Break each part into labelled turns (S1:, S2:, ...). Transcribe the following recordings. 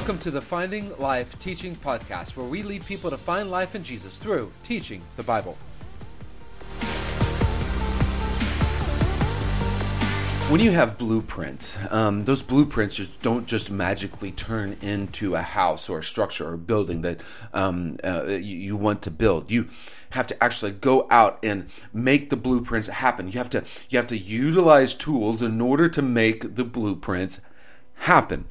S1: Welcome to the Finding Life Teaching Podcast, where we lead people to find life in Jesus through teaching the Bible. When you have blueprints, um, those blueprints just don't just magically turn into a house or a structure or a building that um, uh, you, you want to build. You have to actually go out and make the blueprints happen. You have to you have to utilize tools in order to make the blueprints happen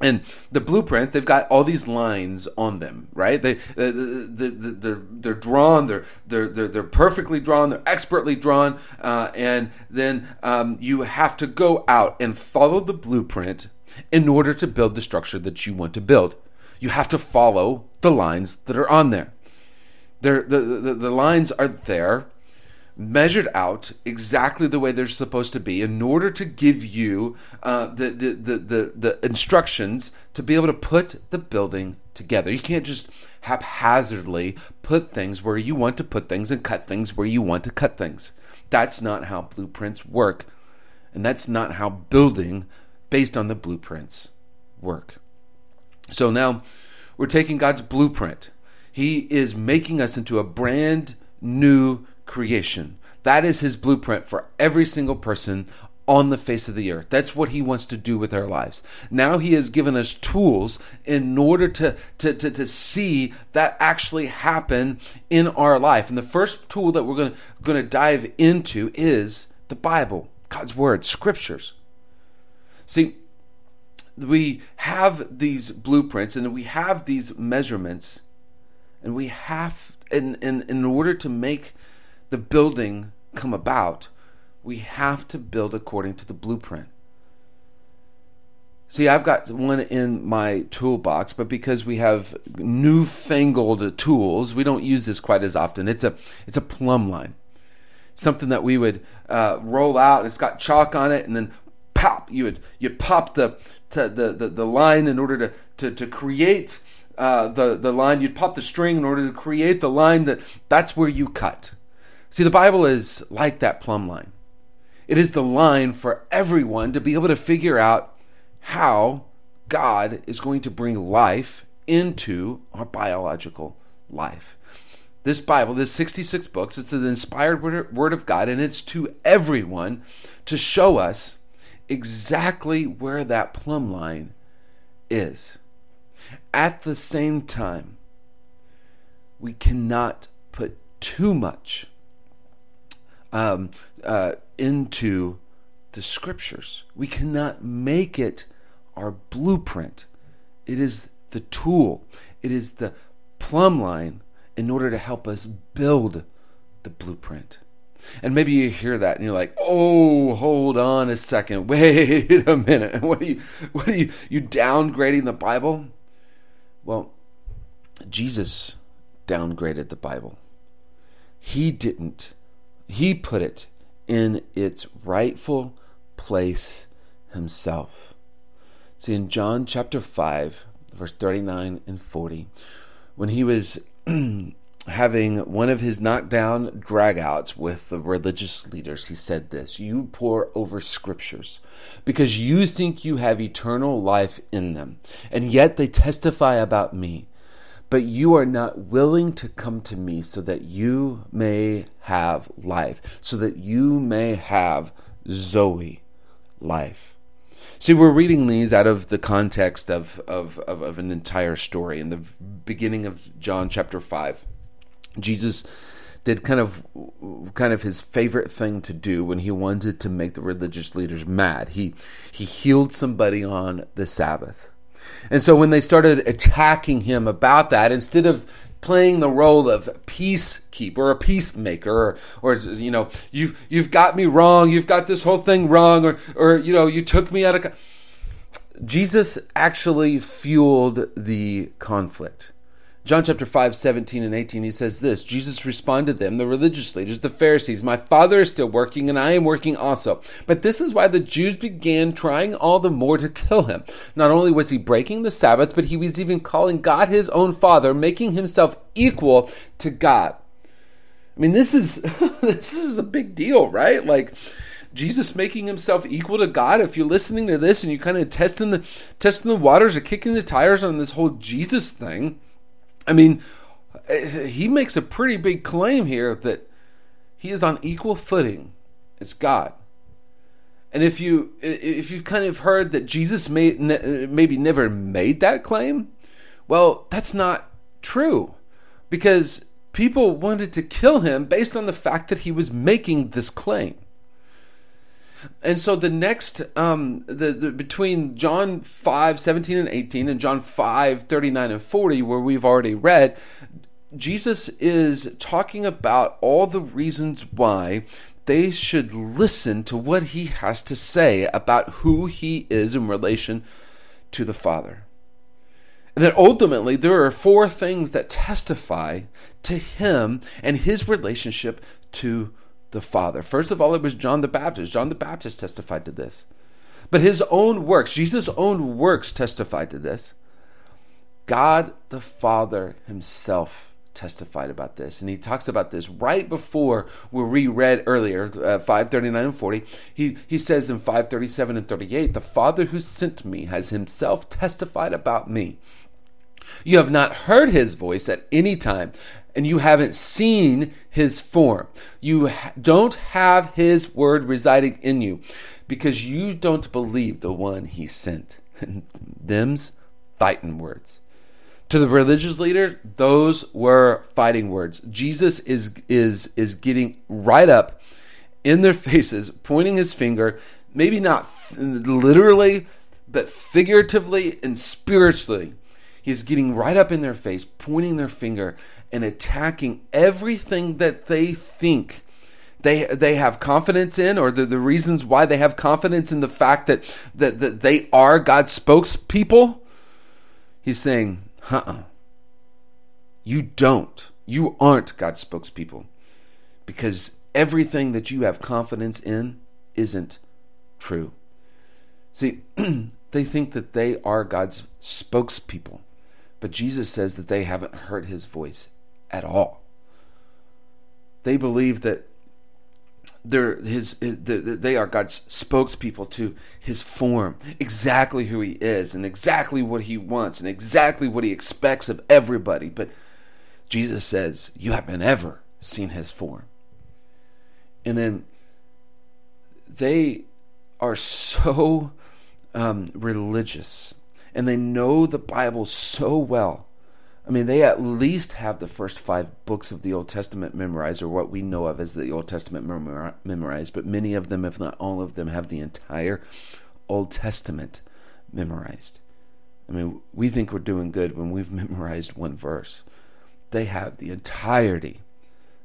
S1: and the blueprint they've got all these lines on them right? They they they they're, they're drawn they're, they're they're perfectly drawn they're expertly drawn uh, and then um, you have to go out and follow the blueprint in order to build the structure that you want to build. You have to follow the lines that are on there. They're, the, the, the lines are there measured out exactly the way they're supposed to be in order to give you uh, the, the, the, the, the instructions to be able to put the building together. You can't just haphazardly put things where you want to put things and cut things where you want to cut things. That's not how blueprints work. And that's not how building based on the blueprints work. So now we're taking God's blueprint. He is making us into a brand new creation. That is his blueprint for every single person on the face of the earth. That's what he wants to do with our lives. Now he has given us tools in order to, to, to, to see that actually happen in our life. And the first tool that we're going to, dive into is the Bible, God's Word, Scriptures. See, we have these blueprints and we have these measurements, and we have, in, in, in order to make the building come about, we have to build according to the blueprint. See, I've got one in my toolbox, but because we have newfangled tools, we don't use this quite as often. It's a it's a plumb line, something that we would uh, roll out. It's got chalk on it, and then pop. You would you pop the the, the, the line in order to to, to create uh, the the line. You'd pop the string in order to create the line that that's where you cut. See, the Bible is like that plumb line. It is the line for everyone to be able to figure out how God is going to bring life into our biological life. This Bible, this 66 books, it's the inspired Word of God, and it's to everyone to show us exactly where that plumb line is. At the same time, we cannot put too much um, uh, into the scriptures. We cannot make it our blueprint. It is the tool, it is the plumb line in order to help us build the blueprint. And maybe you hear that and you're like, "Oh, hold on a second. Wait a minute. What are you what are you you downgrading the Bible?" Well, Jesus downgraded the Bible. He didn't he put it in its rightful place himself. See, in John chapter 5, verse 39 and 40, when he was having one of his knockdown dragouts with the religious leaders, he said this You pore over scriptures because you think you have eternal life in them, and yet they testify about me but you are not willing to come to me so that you may have life, so that you may have Zoe life. See, we're reading these out of the context of, of, of, of an entire story. In the beginning of John chapter 5, Jesus did kind of kind of his favorite thing to do when he wanted to make the religious leaders mad. He he healed somebody on the Sabbath. And so when they started attacking him about that, instead of playing the role of peacekeeper or a peacemaker or, or you know you've you've got me wrong you've got this whole thing wrong or or you know you took me out of Jesus actually fueled the conflict John chapter 5, 17 and 18, he says this Jesus responded to them, the religious leaders, the Pharisees, My Father is still working, and I am working also. But this is why the Jews began trying all the more to kill him. Not only was he breaking the Sabbath, but he was even calling God his own Father, making himself equal to God. I mean, this is this is a big deal, right? Like Jesus making himself equal to God? If you're listening to this and you're kind of testing the testing the waters or kicking the tires on this whole Jesus thing, I mean, he makes a pretty big claim here that he is on equal footing as God. And if you if you've kind of heard that Jesus may, maybe never made that claim, well, that's not true, because people wanted to kill him based on the fact that he was making this claim. And so the next, um, the, the between John 5, 17 and 18 and John 5, 39 and 40, where we've already read, Jesus is talking about all the reasons why they should listen to what he has to say about who he is in relation to the Father. And that ultimately there are four things that testify to him and his relationship to the Father. First of all, it was John the Baptist. John the Baptist testified to this. But his own works, Jesus' own works testified to this. God the Father himself testified about this. And he talks about this right before where we read earlier, uh, 539 and 40. He, he says in 537 and 38, The Father who sent me has himself testified about me. You have not heard his voice at any time, and you haven't seen his form. You don't have his word residing in you because you don't believe the one he sent. Them's fighting words. To the religious leaders, those were fighting words. Jesus is is is getting right up in their faces, pointing his finger, maybe not literally, but figuratively and spiritually. He's getting right up in their face, pointing their finger and attacking everything that they think they they have confidence in or the, the reasons why they have confidence in the fact that, that that they are God's spokespeople. He's saying, uh-uh. You don't. You aren't God's spokespeople. Because everything that you have confidence in isn't true. See, they think that they are God's spokespeople. But Jesus says that they haven't heard his voice at all. They believe that they're his, they are God's spokespeople to his form, exactly who he is, and exactly what he wants, and exactly what he expects of everybody. But Jesus says, You haven't ever seen his form. And then they are so um, religious and they know the Bible so well I mean, they at least have the first five books of the Old Testament memorized, or what we know of as the Old Testament memorized, but many of them, if not all of them, have the entire Old Testament memorized. I mean, we think we're doing good when we've memorized one verse. They have the entirety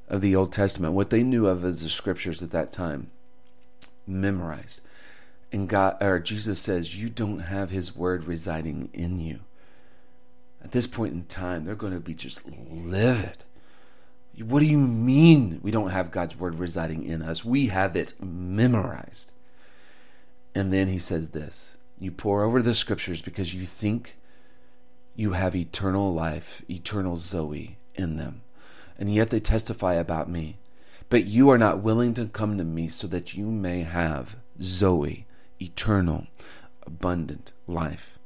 S1: of the Old Testament, what they knew of as the scriptures at that time, memorized. And God or Jesus says, You don't have his word residing in you at this point in time, they're going to be just livid. What do you mean we don't have God's word residing in us? We have it memorized. And then he says this You pore over the scriptures because you think you have eternal life, eternal Zoe in them. And yet they testify about me. But you are not willing to come to me so that you may have Zoe, eternal, abundant life.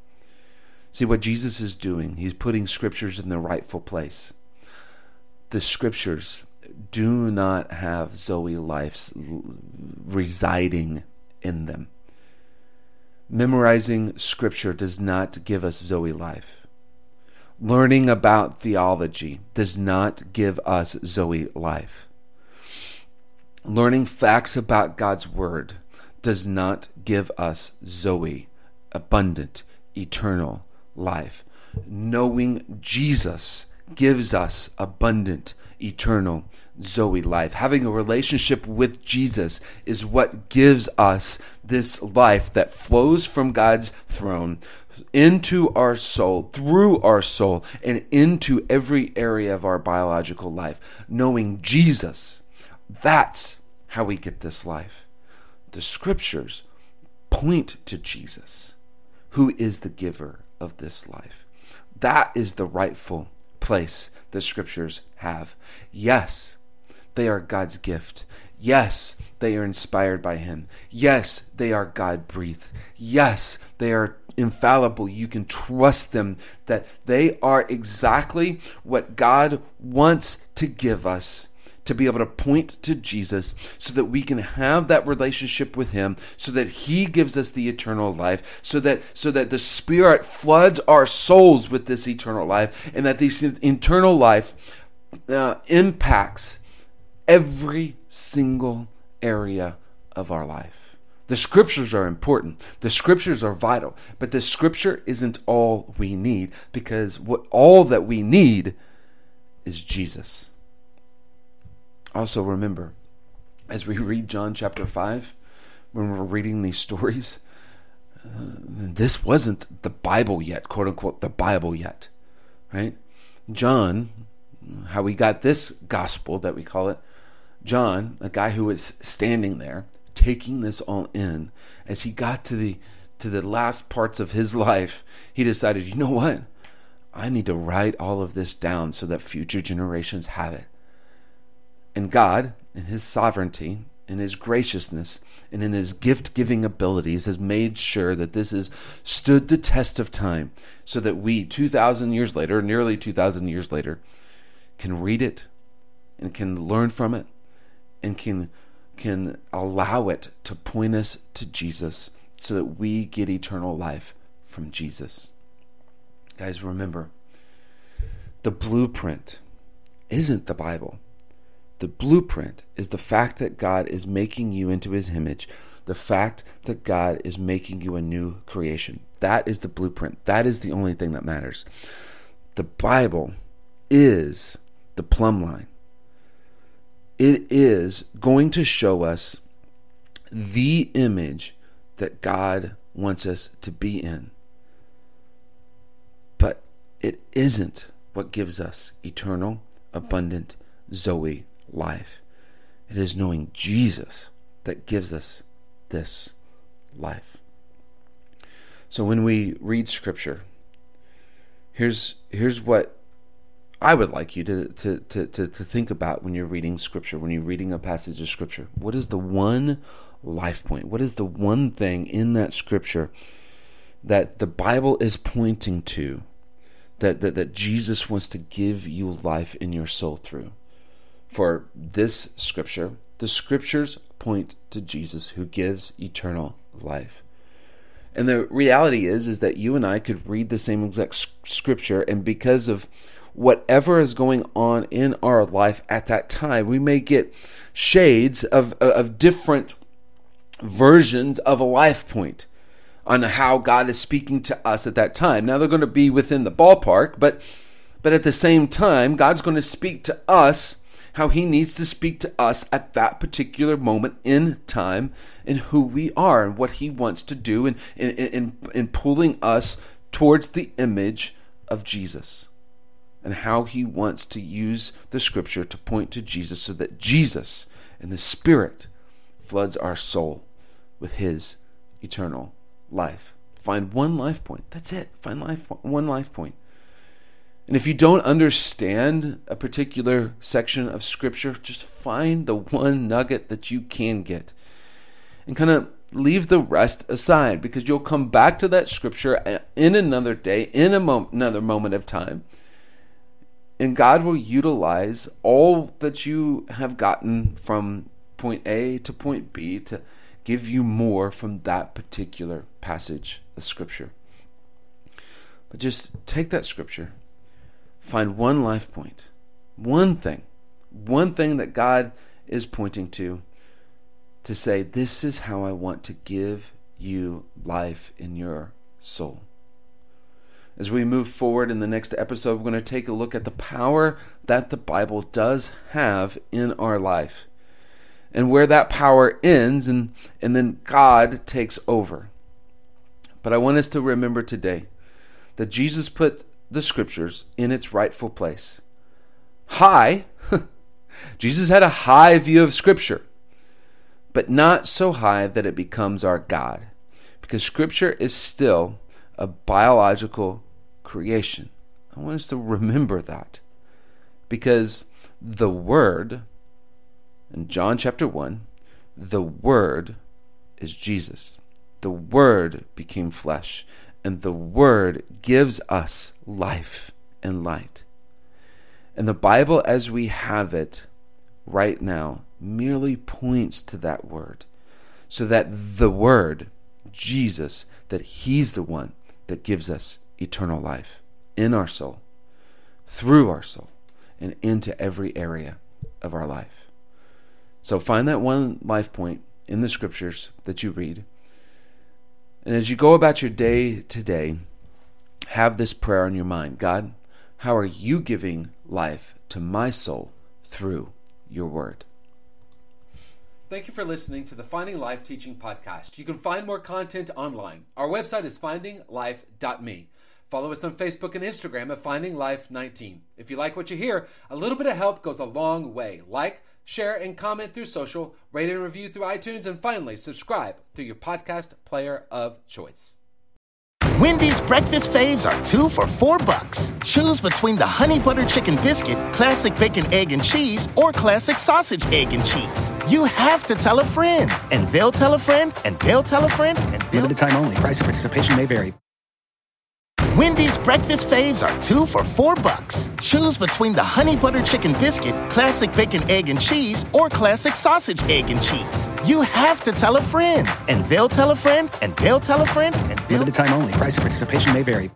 S1: See what Jesus is doing, he's putting scriptures in the rightful place. The scriptures do not have Zoe life residing in them. Memorizing scripture does not give us Zoe life. Learning about theology does not give us Zoe life. Learning facts about God's word does not give us Zoe, abundant, eternal life. Knowing Jesus gives us abundant, eternal Zoe life. Having a relationship with Jesus is what gives us this life that flows from God's throne into our soul, through our soul, and into every area of our biological life. Knowing Jesus, that's how we get this life. The scriptures point to Jesus, who is the giver of this life. That is the rightful place the scriptures have. Yes, they are God's gift. Yes, they are inspired by Him. Yes, they are God breathed. Yes, they are infallible. You can trust them that they are exactly what God wants to give us to be able to point to Jesus so that we can have that relationship with him so that he gives us the eternal life so that so that the spirit floods our souls with this eternal life and that this eternal life uh, impacts every single area of our life. The scriptures are important. The scriptures are vital, but the scripture isn't all we need because what all that we need is Jesus. Also remember as we read John chapter 5 when we're reading these stories uh, this wasn't the Bible yet, quote unquote, the Bible yet, right? John, how we got this gospel that we call it, John, a guy who was standing there taking this all in, as he got to the to the last parts of his life, he decided, you know what? I need to write all of this down so that future generations have it. And God, in his sovereignty, in his graciousness, and in his gift giving abilities, has made sure that this has stood the test of time so that we, 2,000 years later, nearly 2,000 years later, can read it and can learn from it and can can allow it to point us to Jesus so that we get eternal life from Jesus. Guys, remember, the blueprint isn't the Bible. The blueprint is the fact that God is making you into his image, the fact that God is making you a new creation. That is the blueprint. That is the only thing that matters. The Bible is the plumb line it is going to show us the image that God wants us to be in. But it isn't what gives us eternal, abundant Zoe life. It is knowing Jesus that gives us this life. So when we read scripture, here's here's what I would like you to, to, to, to, to think about when you're reading scripture, when you're reading a passage of scripture. What is the one life point? What is the one thing in that scripture that the Bible is pointing to that, that, that Jesus wants to give you life in your soul through? For this scripture, the scriptures point to Jesus who gives eternal life. And the reality is is that you and I could read the same exact scripture and because of whatever is going on in our life at that time. We may get shades of, of different versions of a life point on how God is speaking to us at that time. Now they're going to be within the ballpark, but but at the same time, God's going to speak to us how he needs to speak to us at that particular moment in time and who we are and what he wants to do in, in, in, in pulling us towards the image of Jesus and how he wants to use the scripture to point to Jesus so that Jesus and the Spirit floods our soul with his eternal life. Find one life point. That's it. Find life one life point. And if you don't understand a particular section of scripture, just find the one nugget that you can get. And kind of leave the rest aside because you'll come back to that scripture in another day, in mo- another moment of time and God will utilize all that you have gotten from point A to point B to give you more from that particular passage of Scripture. But just take that Scripture, find one life point, one thing, one thing that God is pointing to, to say, This is how I want to give you life in your soul. As we move forward in the next episode, we're going to take a look at the power that the Bible does have in our life and where that power ends and, and then God takes over. But I want us to remember today that Jesus put the scriptures in its rightful place. High, Jesus had a high view of scripture, but not so high that it becomes our God, because scripture is still a biological creation. I want us to remember that because the Word in John chapter 1, the Word is Jesus. The Word became flesh, and the Word gives us life and light. And the Bible, as we have it right now, merely points to that Word, so that the Word, Jesus, that He's the one that gives us eternal life in our soul, through our soul, and into every area of our life. So find that one life point in the scriptures that you read. And as you go about your day today, have this prayer in your mind God, how are you giving life to my soul through your word?
S2: Thank you for listening to the Finding Life Teaching Podcast. You can find more content online. Our website is findinglife.me. Follow us on Facebook and Instagram at Finding Life 19. If you like what you hear, a little bit of help goes a long way. Like, share, and comment through social, rate and review through iTunes, and finally, subscribe through your podcast player of choice.
S3: Wendy's breakfast faves are two for four bucks. Choose between the honey butter chicken biscuit, classic bacon, egg, and cheese, or classic sausage, egg, and cheese. You have to tell a friend, and they'll tell a friend, and they'll tell a friend, and they'll
S4: Limited time only. Price and participation may vary.
S3: Wendy's breakfast faves are two for four bucks. Choose between the honey butter chicken biscuit, classic bacon, egg, and cheese, or classic sausage, egg, and cheese. You have to tell a friend, and they'll tell a friend, and they'll tell a friend, and they'll
S4: Limited time only. Price and participation may vary.